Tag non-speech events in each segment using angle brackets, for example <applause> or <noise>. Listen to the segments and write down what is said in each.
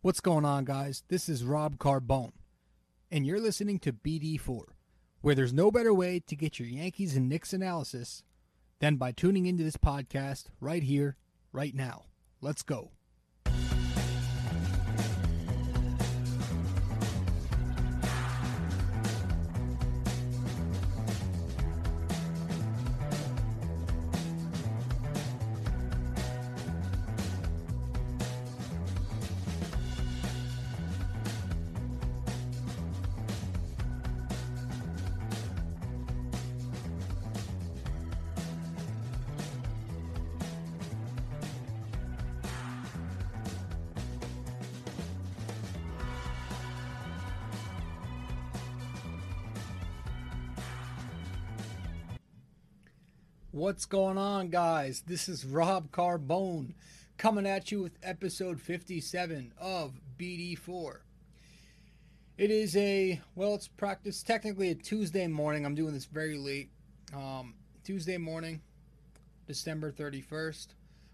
What's going on, guys? This is Rob Carbone, and you're listening to BD4, where there's no better way to get your Yankees and Knicks analysis than by tuning into this podcast right here, right now. Let's go. What's going on, guys? This is Rob Carbone coming at you with episode 57 of BD4. It is a, well, it's practice, technically a Tuesday morning. I'm doing this very late. Um, Tuesday morning, December 31st.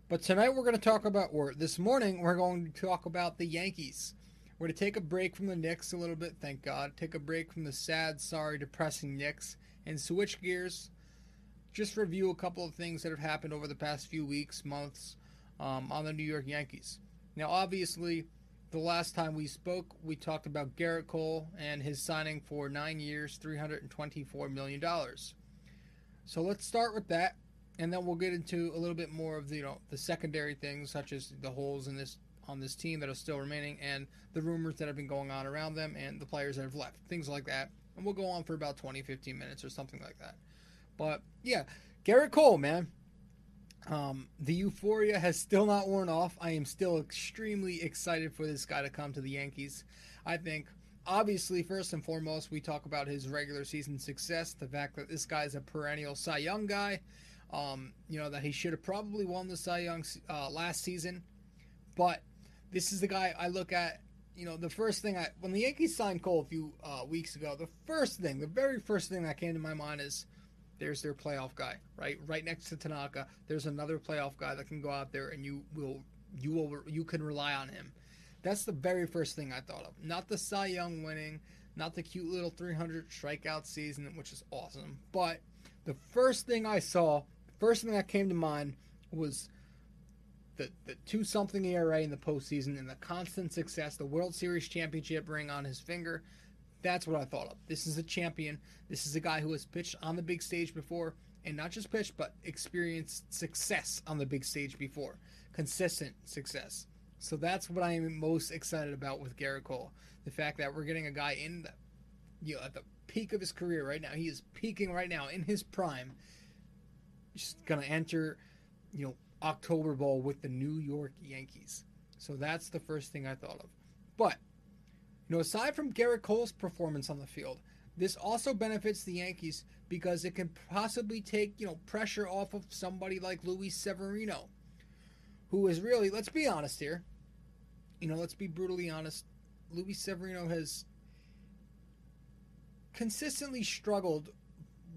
But tonight we're going to talk about, or this morning, we're going to talk about the Yankees. We're going to take a break from the Knicks a little bit, thank God. Take a break from the sad, sorry, depressing Knicks and switch gears just review a couple of things that have happened over the past few weeks, months um, on the New York Yankees. Now, obviously, the last time we spoke, we talked about Gerrit Cole and his signing for nine years, $324 million. So let's start with that, and then we'll get into a little bit more of the, you know, the secondary things, such as the holes in this on this team that are still remaining, and the rumors that have been going on around them, and the players that have left, things like that. And we'll go on for about 20, 15 minutes or something like that. But yeah, Gerrit Cole, man. Um, the euphoria has still not worn off. I am still extremely excited for this guy to come to the Yankees. I think, obviously, first and foremost, we talk about his regular season success, the fact that this guy is a perennial Cy Young guy. Um, you know, that he should have probably won the Cy Young uh, last season. But this is the guy I look at. You know, the first thing I, when the Yankees signed Cole a few uh, weeks ago, the first thing, the very first thing that came to my mind is, there's their playoff guy, right? Right next to Tanaka, there's another playoff guy that can go out there and you will you will you can rely on him. That's the very first thing I thought of. Not the Cy Young winning, not the cute little 300 strikeout season, which is awesome, but the first thing I saw, first thing that came to mind was the, the two something ERA in the postseason and the constant success, the World Series championship ring on his finger. That's what I thought of. This is a champion. This is a guy who has pitched on the big stage before, and not just pitched, but experienced success on the big stage before. Consistent success. So that's what I am most excited about with Gerrit Cole. The fact that we're getting a guy in the, you know, at the peak of his career right now. He is peaking right now in his prime. Just gonna enter, you know, October Bowl with the New York Yankees. So that's the first thing I thought of. But you know, aside from Gerrit Cole's performance on the field, this also benefits the Yankees because it can possibly take, you know, pressure off of somebody like Luis Severino, who is really, let's be honest here, you know, let's be brutally honest. Luis Severino has consistently struggled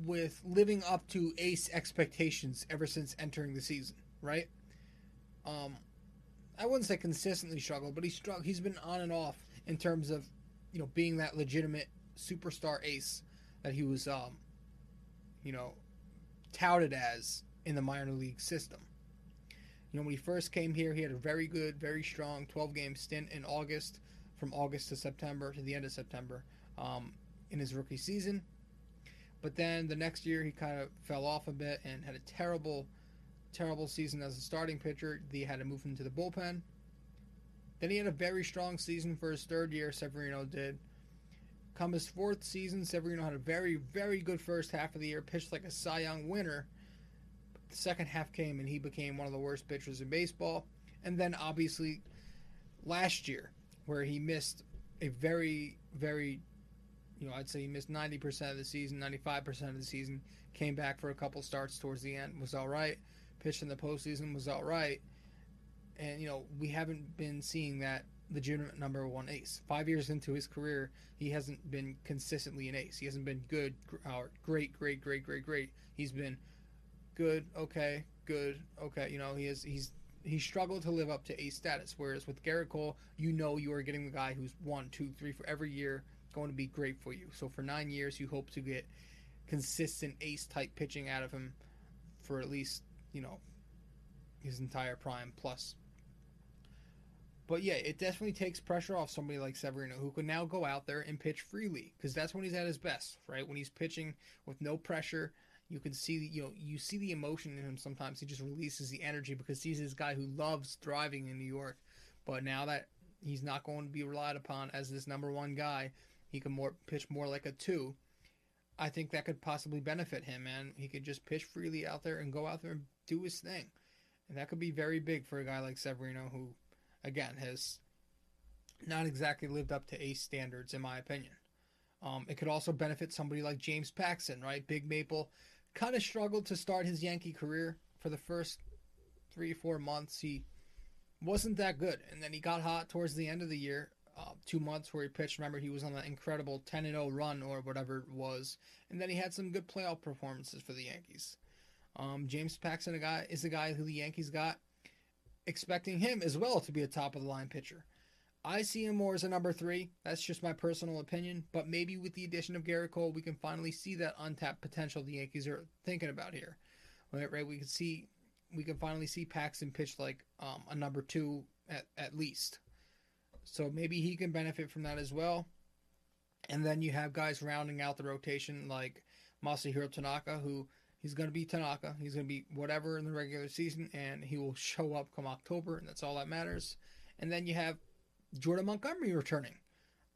with living up to ace expectations ever since entering the season, right? Um, I wouldn't say consistently struggled, but he's struggled. He's been on and off in terms of you know being that legitimate superstar ace that he was um, you know touted as in the minor league system. You know when he first came here, he had a very good, very strong 12 game stint in August, from August to September to the end of September um, in his rookie season. But then the next year he kind of fell off a bit and had a terrible, terrible season as a starting pitcher. He had to move into the bullpen. Then he had a very strong season for his third year, Severino did. Come his fourth season, Severino had a very, very good first half of the year, pitched like a Cy Young winner. The second half came and he became one of the worst pitchers in baseball. And then obviously last year, where he missed a very, very, you know, I'd say he missed 90% of the season, 95% of the season, came back for a couple starts towards the end, was all right. Pitched in the postseason, was all right and you know we haven't been seeing that legitimate number one ace. Five years into his career, he hasn't been consistently an ace. He hasn't been good or great, great, great, great, great. He's been good, okay, good, okay. You know, he is he's he struggled to live up to ace status. Whereas with Gerrit Cole, you know you are getting the guy who's one, two, three for every year going to be great for you. So for nine years, you hope to get consistent ace type pitching out of him for at least you know his entire prime plus. But yeah, it definitely takes pressure off somebody like Severino who can now go out there and pitch freely because that's when he's at his best, right? When he's pitching with no pressure, you can see you know you see the emotion in him. Sometimes he just releases the energy because he's this guy who loves thriving in New York. But now that he's not going to be relied upon as this number one guy, he can more pitch more like a two. I think that could possibly benefit him, man. He could just pitch freely out there and go out there and do his thing. And that could be very big for a guy like Severino, who, again, has not exactly lived up to ace standards, in my opinion. Um, it could also benefit somebody like James Paxton, right? Big Maple kind of struggled to start his Yankee career for the first three, four months. He wasn't that good. And then he got hot towards the end of the year uh, two months where he pitched. Remember, he was on that incredible 10 0 run or whatever it was, and then he had some good playoff performances for the Yankees. Um, James Paxton a guy, is a guy who the Yankees got, expecting him as well to be a top of the line pitcher. I see him more as a number three. That's just my personal opinion. But maybe with the addition of Gerrit Cole, we can finally see that untapped potential the Yankees are thinking about here. Right, right. We can see, we can finally see Paxton pitch like um, a number two at, at least. So maybe he can benefit from that as well. And then you have guys rounding out the rotation like Masahiro Tanaka, who he's going to be Tanaka. He's going to be whatever in the regular season, and he will show up come October, and that's all that matters. And then you have Jordan Montgomery returning.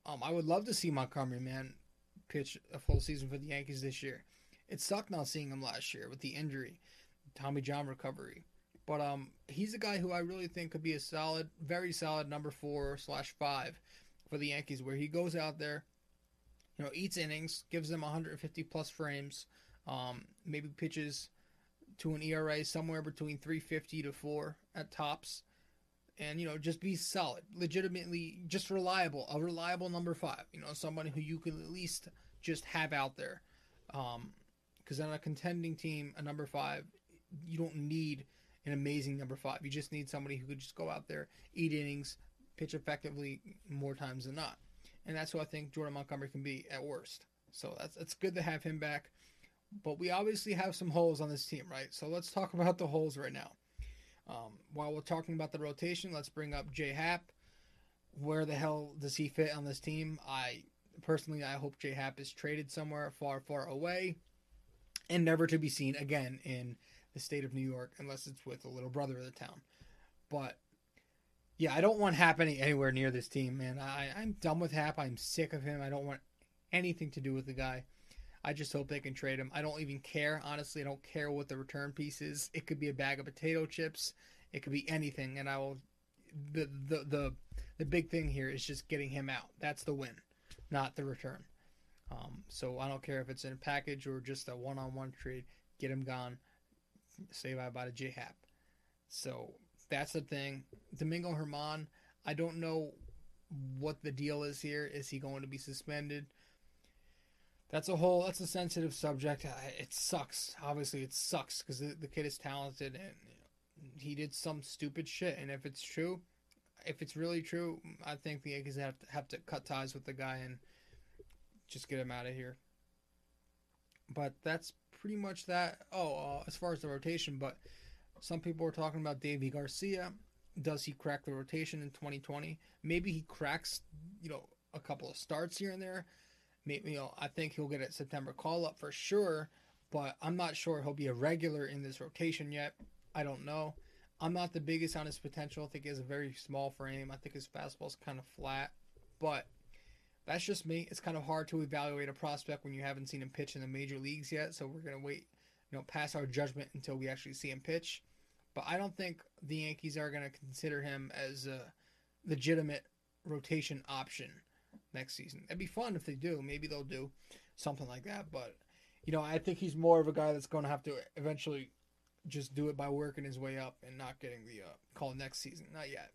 Um, I would love to see Montgomery, man, pitch a full season for the Yankees this year. It sucked not seeing him last year with the injury, Tommy John recovery. But um, he's a guy who I really think could be a solid, very solid number four slash five for the Yankees, where he goes out there, you know, eats innings, gives them 150 plus frames, um, maybe pitches to an ERA somewhere between 350 to four at tops, and you know, just be solid, legitimately, just reliable, a reliable number five. You know, somebody who you can at least just have out there. Because um, on a contending team, a number five, you don't need an amazing number five. You just need somebody who could just go out there, eat innings, pitch effectively more times than not. And that's who I think Jordan Montgomery can be at worst. So that's it's good to have him back. But we obviously have some holes on this team, right? So let's talk about the holes right now. Um, while we're talking about the rotation, let's bring up J Hap. Where the hell does he fit on this team? I personally, I hope J Hap is traded somewhere far, far away, and never to be seen again in the state of New York unless it's with a little brother of the town. But yeah, I don't want Hap any, anywhere near this team, man. I, I'm done with Hap. I'm sick of him. I don't want anything to do with the guy. I just hope they can trade him. I don't even care. Honestly, I don't care what the return piece is. It could be a bag of potato chips. It could be anything, and I will. The the the the big thing here is just getting him out. That's the win, not the return. Um, so I don't care if it's in a package or just a one-on-one trade. Get him gone. Say bye bye to J Hap. So that's the thing. Domingo Germán. I don't know what the deal is here. Is he going to be suspended? That's a whole. That's a sensitive subject. It sucks. Obviously, it sucks because the, the kid is talented and he did some stupid shit. And if it's true, if it's really true, I think the Yankees have to have to cut ties with the guy and just get him out of here. But that's pretty much that. Oh, uh, as far as the rotation, but some people are talking about Deivi Garcia. Does he crack the rotation in 2020? Maybe he cracks, you know, a couple of starts here and there. You know, I think he'll get a September call up for sure, but I'm not sure he'll be a regular in this rotation yet. I don't know. I'm not the biggest on his potential. I think he has a very small frame. I think his fastball's kind of flat, but that's just me. It's kind of hard to evaluate a prospect when you haven't seen him pitch in the major leagues yet. So we're gonna wait, you know, pass our judgment until we actually see him pitch. But I don't think the Yankees are gonna consider him as a legitimate rotation option next season. It'd be fun if they do. Maybe they'll do something like that. But you know, I think he's more of a guy that's going to have to eventually just do it by working his way up and not getting the uh, call next season. Not yet.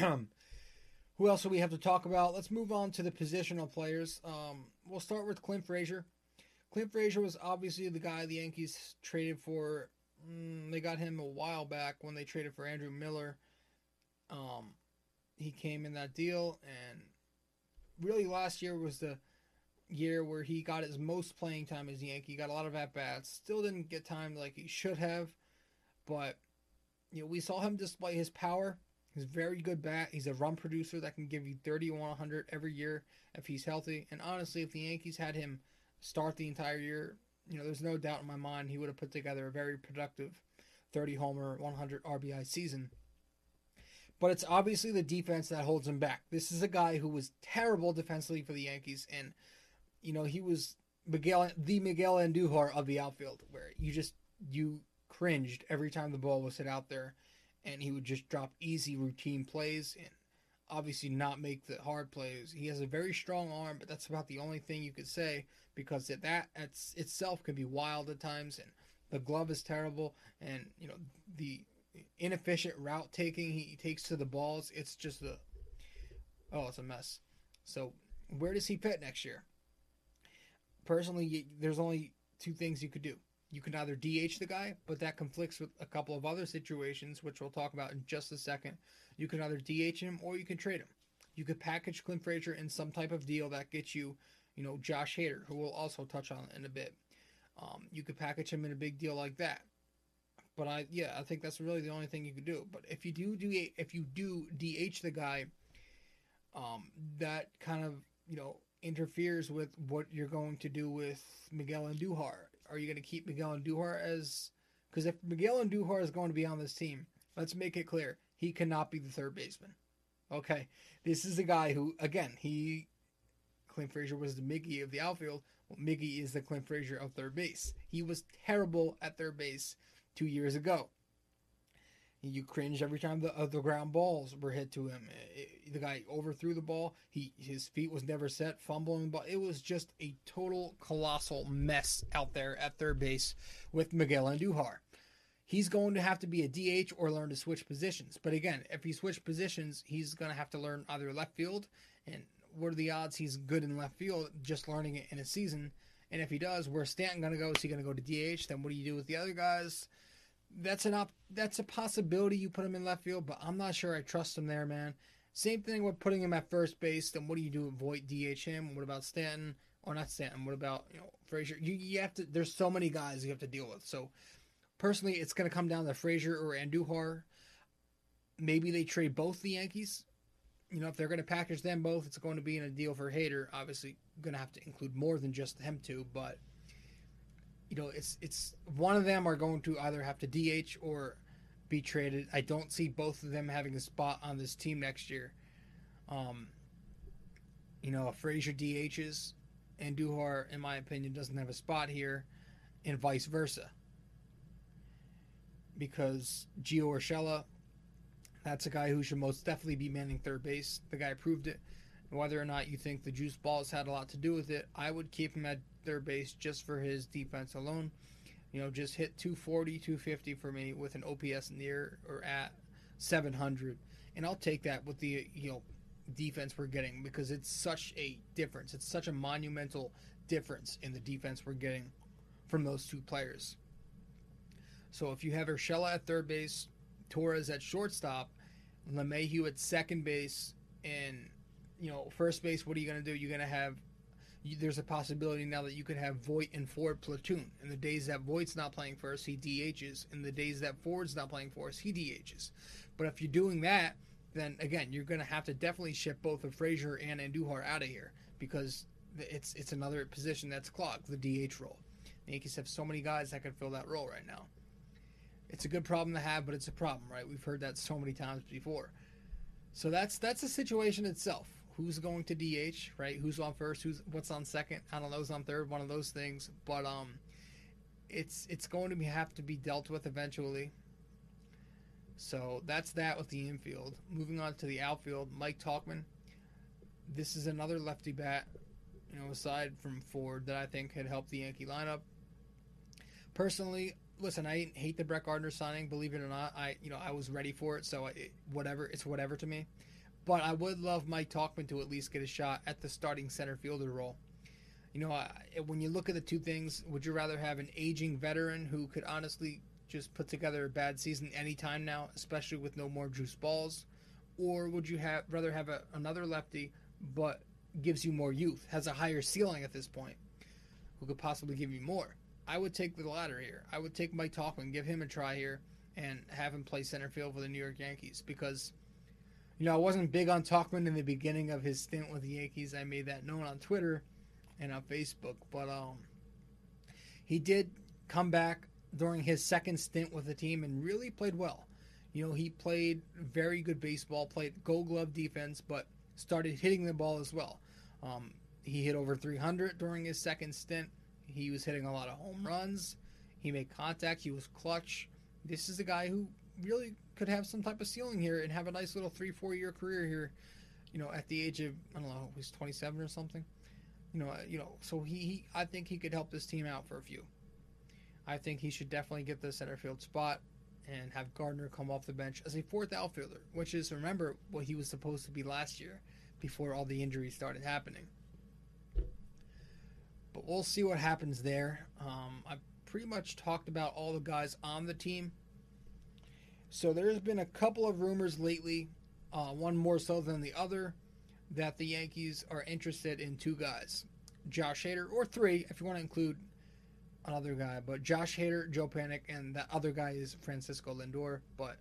<clears throat> Who else do we have to talk about? Let's move on to the positional players. Um, we'll start with Clint Frazier. Clint Frazier was obviously the guy the Yankees traded for Mm, they got him a while back when they traded for Andrew Miller. Um, he came in that deal, and really last year was the year where he got his most playing time as a Yankee. Got a lot of at bats. Still didn't get time like he should have, but you know we saw him display his power. He's very good bat. He's a run producer that can give you 30 100 every year if he's healthy. And honestly, if the Yankees had him start the entire year, you know, there's no doubt in my mind he would have put together a very productive 30 homer, 100 RBI season. But it's obviously the defense that holds him back. This is a guy who was terrible defensively for the Yankees, and you know he was Miguel, the Miguel Andujar of the outfield, where you just you cringed every time the ball was hit out there, and he would just drop easy routine plays and obviously not make the hard plays. He has a very strong arm, but that's about the only thing you could say because that that itself can be wild at times, and the glove is terrible, and you know the inefficient route taking he takes to the balls. It's just a oh, it's a mess. So where does he fit next year? Personally, there's only two things you could do. You can either DH the guy, but that conflicts with a couple of other situations, which we'll talk about in just a second. You can either DH him or you can trade him. You could package Clint Frazier in some type of deal that gets you you know, Josh Hader, who we'll also touch on in a bit. Um, you could package him in a big deal like that. But I, yeah, I think that's really the only thing you could do. But if you do do if you do DH the guy, um, that kind of you know interferes with what you're going to do with Miguel Andujar. Are you going to keep Miguel Andujar as? Because if Miguel Andujar is going to be on this team, let's make it clear he cannot be the third baseman. Okay, this is a guy who, again, he Clint Frazier was the Miggy of the outfield. Well, Miggy is the Clint Frazier of third base. He was terrible at third base two years ago. You cringe every time the uh, the ground balls were hit to him. It, the guy overthrew the ball. He his feet was never set, fumbling But It was just a total colossal mess out there at third base with Miguel Andujar. He's going to have to be a DH or learn to switch positions. But again, if he switch positions, he's going to have to learn either left field and what are the odds he's good in left field just learning it in a season? And if he does, where's Stanton going to go? Is he going to go to DH? Then what do you do with the other guys? That's an op- that's a possibility you put him in left field, but I'm not sure I trust him there, man. Same thing with putting him at first base. Then what do you do? Avoid DH him? What about Stanton? Or not Stanton? What about you know Frazier? You you have to. There's so many guys you have to deal with. So personally, it's going to come down to Frazier or Andujar. Maybe they trade both the Yankees you know, if they're going to package them both, it's going to be in a deal for Hader. Obviously, going to have to include more than just them two, but you know, it's it's one of them are going to either have to DH or be traded. I don't see both of them having a spot on this team next year. Um, you know, Frazier DHs Andujar, in my opinion, doesn't have a spot here, and vice versa. Because Gio Urshela that's a guy who should most definitely be manning third base. The guy proved it. Whether or not you think the juice balls had a lot to do with it, I would keep him at third base just for his defense alone. You know, just hit 240, 250 for me with an OPS near or at 700. And I'll take that with the, you know, defense we're getting because it's such a difference. It's such a monumental difference in the defense we're getting from those two players. So if you have Urshela at third base, Torres at shortstop, LeMahieu at second base, and you know first base. What are you going to do? You're going to have. You, there's a possibility now that you could have Voit and Ford platoon. In the days that Voit's not playing first, he DHs. In the days that Ford's not playing first, he DHs. But if you're doing that, then again, you're going to have to definitely ship both of Frazier and Andujar out of here because it's it's another position that's clogged, the DH role. The Yankees have so many guys that can fill that role right now. It's a good problem to have, but it's a problem, right? We've heard that so many times before. So that's that's the situation itself. Who's going to DH, right? Who's on first? Who's what's on second? I don't know. Who's on third? One of those things. But um, it's it's going to be, have to be dealt with eventually. So that's that with the infield. Moving on to the outfield, Mike Tauchman. This is another lefty bat, you know, aside from Ford that I think had helped the Yankee lineup. Personally, listen, I hate the Brett Gardner signing. Believe it or not, I you know I was ready for it, so it, whatever, it's whatever to me. But I would love Mike Tauchman to at least get a shot at the starting center fielder role. You know, I, when you look at the two things, would you rather have an aging veteran who could honestly just put together a bad season anytime now, especially with no more juice balls? Or would you have rather have a, another lefty, but gives you more youth, has a higher ceiling at this point, who could possibly give you more? I would take the latter here. I would take Mike Tauchman, give him a try here, and have him play center field for the New York Yankees because, you know, I wasn't big on Tauchman in the beginning of his stint with the Yankees. I made that known on Twitter and on Facebook, but um, he did come back during his second stint with the team and really played well. You know, he played very good baseball, played gold glove defense, but started hitting the ball as well. Um, he hit over 300 during his second stint. He was hitting a lot of home runs. He made contact. He was clutch. This is a guy who really could have some type of ceiling here and have a nice little three, four year career here. You know, at the age of I don't know, he's 27 or something. You know, you know, so he, he I think he could help this team out for a few. I think he should definitely get the center field spot and have Gardner come off the bench as a fourth outfielder, which is remember what he was supposed to be last year before all the injuries started happening. But we'll see what happens there. Um, I've pretty much talked about all the guys on the team. So there's been a couple of rumors lately, uh, one more so than the other, that the Yankees are interested in two guys, Josh Hader, or three if you want to include another guy, but Josh Hader, Joe Panik, and that other guy is Francisco Lindor. But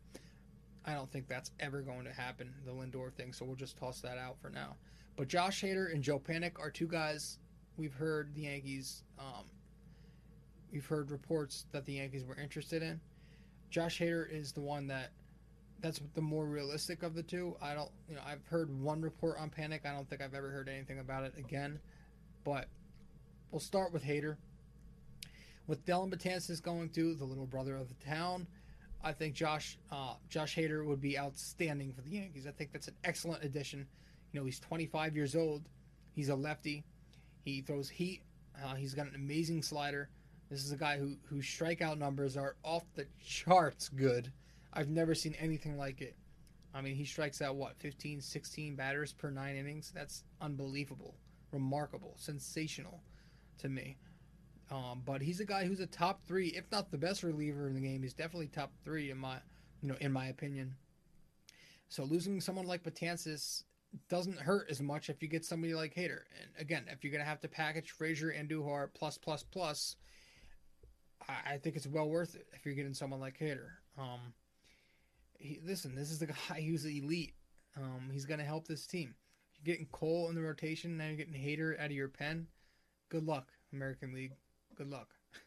I don't think that's ever going to happen, the Lindor thing. So we'll just toss that out for now. But Josh Hader and Joe Panik are two guys we've heard the Yankees. Um, we've heard reports that the Yankees were interested in. Josh Hader is the one that that's the more realistic of the two. I don't, you know, I've heard one report on Panik. I don't think I've ever heard anything about it again. But we'll start with Hader. With Dellin Betances going to the little brother of the town, I think Josh uh, Josh Hader would be outstanding for the Yankees. I think that's an excellent addition. You know, he's 25 years old. He's a lefty. He throws heat. Uh, he's got an amazing slider. This is a guy who whose strikeout numbers are off the charts good. I've never seen anything like it. I mean, he strikes out what 15, 16 batters per 9 innings. That's unbelievable, remarkable, sensational to me. Um, but he's a guy who's a top three, if not the best reliever in the game. He's definitely top three in my, you know, in my opinion. So losing someone like Betances doesn't hurt as much if you get somebody like Hader. And again, if you're gonna have to package Frazier Andujar plus plus plus, I, I think it's well worth it if you're getting someone like Hader. Um, he, listen, this is the <laughs> guy who's elite. Um, he's gonna help this team. You're getting Cole in the rotation, now you're getting Hader out of your pen. Good luck, American League good luck. <laughs>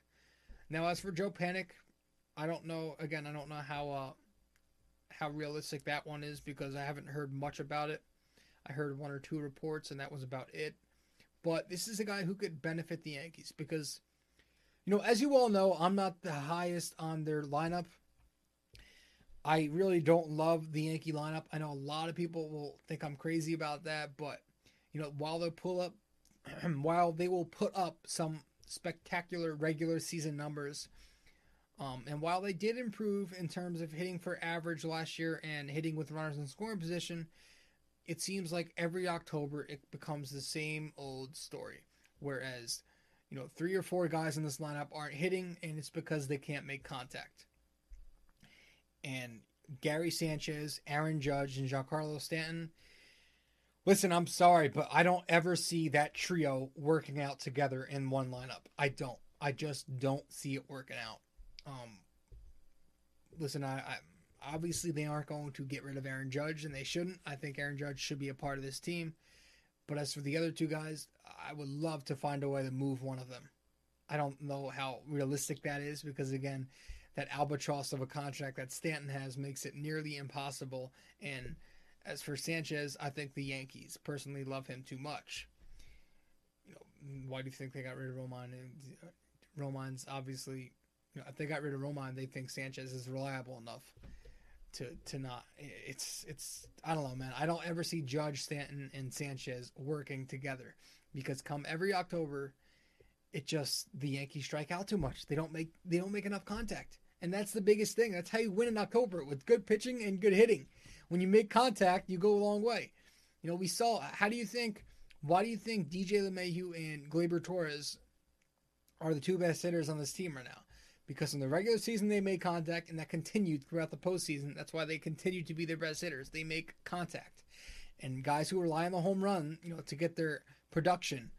Now, as for Joe Panik, I don't know. Again, I don't know how uh, how realistic that one is because I haven't heard much about it. I heard one or two reports, and that was about it. But this is a guy who could benefit the Yankees because, you know, as you all know, I'm not the highest on their lineup. I really don't love the Yankee lineup. I know a lot of people will think I'm crazy about that, but you know, while they pull up, <clears throat> while they will put up some spectacular regular season numbers. Um, and while they did improve in terms of hitting for average last year and hitting with runners in scoring position, it seems like every October it becomes the same old story. Whereas, you know, three or four guys in this lineup aren't hitting, and it's because they can't make contact. And Gary Sanchez, Aaron Judge, and Giancarlo Stanton Listen, I'm sorry, but I don't ever see that trio working out together in one lineup. I don't. I just don't see it working out. Um, listen, I, I obviously they aren't going to get rid of Aaron Judge, and they shouldn't. I think Aaron Judge should be a part of this team. But as for the other two guys, I would love to find a way to move one of them. I don't know how realistic that is because again, that albatross of a contract that Stanton has makes it nearly impossible. And as for Sanchez, I think the Yankees personally love him too much. You know, why do you think they got rid of Romine? Romine's obviously, you know, if they got rid of Romine, they think Sanchez is reliable enough to to not. It's it's I don't know, man. I don't ever see Judge Stanton and Sanchez working together because come every October, it just the Yankees strike out too much. They don't make they don't make enough contact, and that's the biggest thing. That's how you win in October with good pitching and good hitting when you make contact, you go a long way. You know, we saw. How do you think? Why do you think DJ LeMahieu and Gleyber Torres are the two best hitters on this team right now? because in the regular season they made contact and that continued throughout the postseason. That's why they continue to be their best hitters. They make contact. And guys who rely on the home run, you know, to get their production,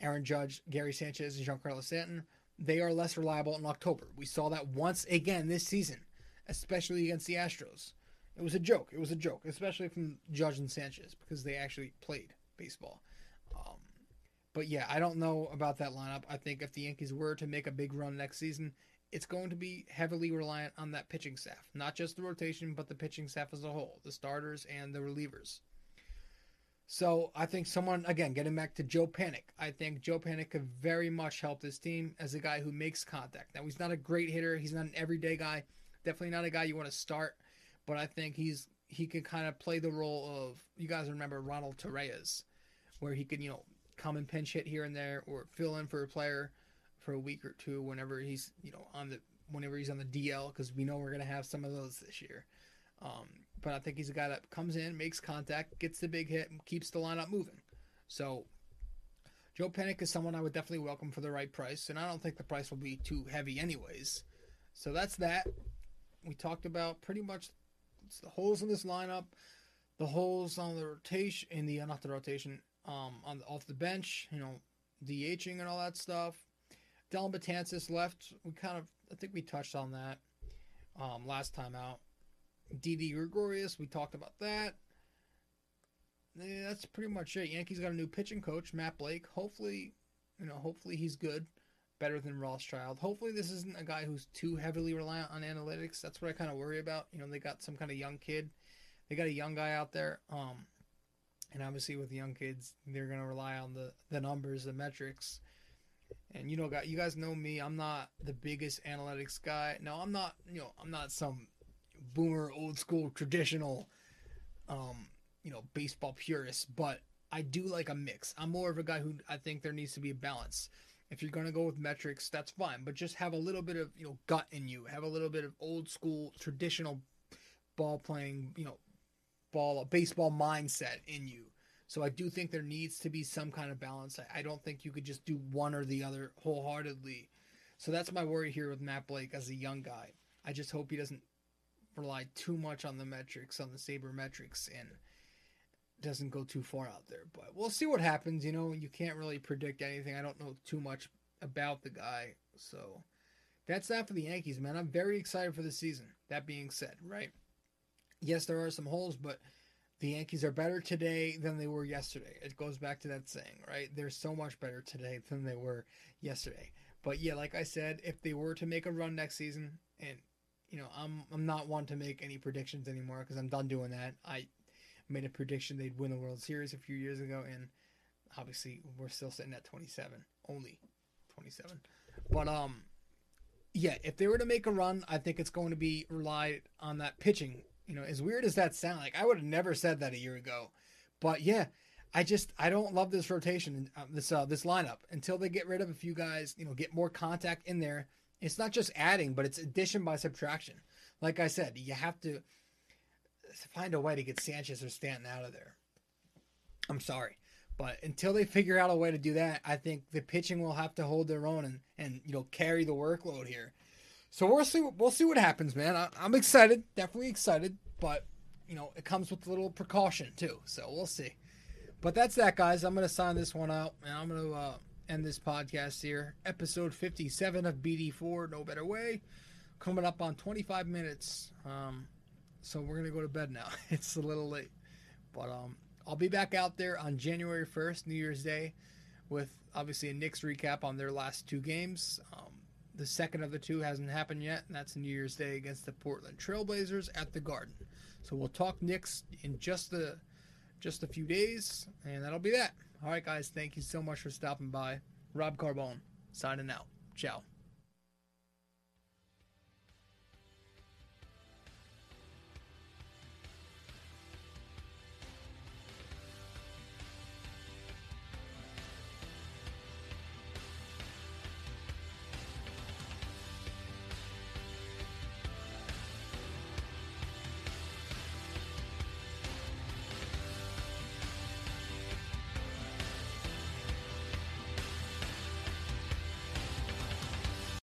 Aaron Judge, Gary Sanchez, and Giancarlo Stanton, they are less reliable in October. We saw that once again this season, especially against the Astros. It was a joke. It was a joke, especially from Judge and Sanchez because they actually played baseball. Um, but yeah, I don't know about that lineup. I think if the Yankees were to make a big run next season, it's going to be heavily reliant on that pitching staff, not just the rotation, but the pitching staff as a whole, the starters and the relievers. So I think someone again getting back to Joe Panik. I think Joe Panik could very much help this team as a guy who makes contact. Now he's not a great hitter. He's not an everyday guy. Definitely not a guy you want to start. But I think he's he can kind of play the role of you guys remember Ronald Torreyes, where he can you know come and pinch hit here and there or fill in for a player for a week or two whenever he's you know on the whenever he's on the DL because we know we're gonna have some of those this year. Um, but I think he's a guy that comes in, makes contact, gets the big hit, and keeps the lineup moving. So Joe Panik is someone I would definitely welcome for the right price, and I don't think the price will be too heavy anyways. So that's that. We talked about pretty much the holes in this lineup, the holes on the rotation, in the uh, not the rotation, um, on the, off the bench, you know, DHing and all that stuff. Dellin Betances left. We kind of, I think we touched on that um, last time out. Didi Gregorius, we talked about that. Yeah, that's pretty much it. Yankees got a new pitching coach, Matt Blake. Hopefully, you know, hopefully he's good, better than Rothschild. Hopefully this isn't a guy who's too heavily reliant on analytics. That's what I kind of worry about. You know, they got some kind of young kid. They got a young guy out there. Um, and obviously with young kids, they're gonna rely on the the numbers, the metrics. And you know, you guys know me. I'm not the biggest analytics guy. No, I'm not. You know, I'm not some boomer, old school, traditional, um, you know, baseball purist. But I do like a mix. I'm more of a guy who I think there needs to be a balance. If you're gonna go with metrics, that's fine. But just have a little bit of you know gut in you. Have a little bit of old school, traditional ball playing. You know, ball baseball mindset in you. So I do think there needs to be some kind of balance. I, I don't think you could just do one or the other wholeheartedly. So that's my worry here with Matt Blake as a young guy. I just hope he doesn't rely too much on the metrics, on the sabermetrics, and doesn't go too far out there. But we'll see what happens. You know, you can't really predict anything. I don't know too much about the guy. So that's that for the Yankees, man. I'm very excited for the season. That being said, right? Yes, there are some holes, but the Yankees are better today than they were yesterday. It goes back to that saying, right? They're so much better today than they were yesterday. But yeah, like I said, if they were to make a run next season, and you know, I'm I'm not one to make any predictions anymore because I'm done doing that. I made a prediction they'd win the World Series a few years ago, and obviously we're still sitting at 27, only 27. But um, yeah, if they were to make a run, I think it's going to be relied on that pitching you know, as weird as that sound, like I would have never said that a year ago, but yeah, I just I don't love this rotation, uh, this uh, this lineup until they get rid of a few guys. You know, get more contact in there. It's not just adding, but it's addition by subtraction. Like I said, you have to find a way to get Sanchez or Stanton out of there. I'm sorry. But until they figure out a way to do that, I think the pitching will have to hold their own and, and you know carry the workload here. So we'll see. We'll see what happens, man. I, am excited, definitely excited, but you know it comes with a little precaution too. So we'll see. But that's that, guys. I'm gonna sign this one out, and I'm gonna uh, end this podcast here. Episode 57 of BD4, No Better Way, coming up on 25 minutes. Um, so we're gonna go to bed now. <laughs> it's a little late, but um, I'll be back out there on January 1st, New Year's Day, with obviously a Knicks recap on their last two games. Um, the second of the two hasn't happened yet, and that's New Year's Day against the Portland Trailblazers at the Garden. So we'll talk Knicks in just the just a few days, and that'll be that. All right, guys, thank you so much for stopping by. Rob Carbone signing out. Ciao.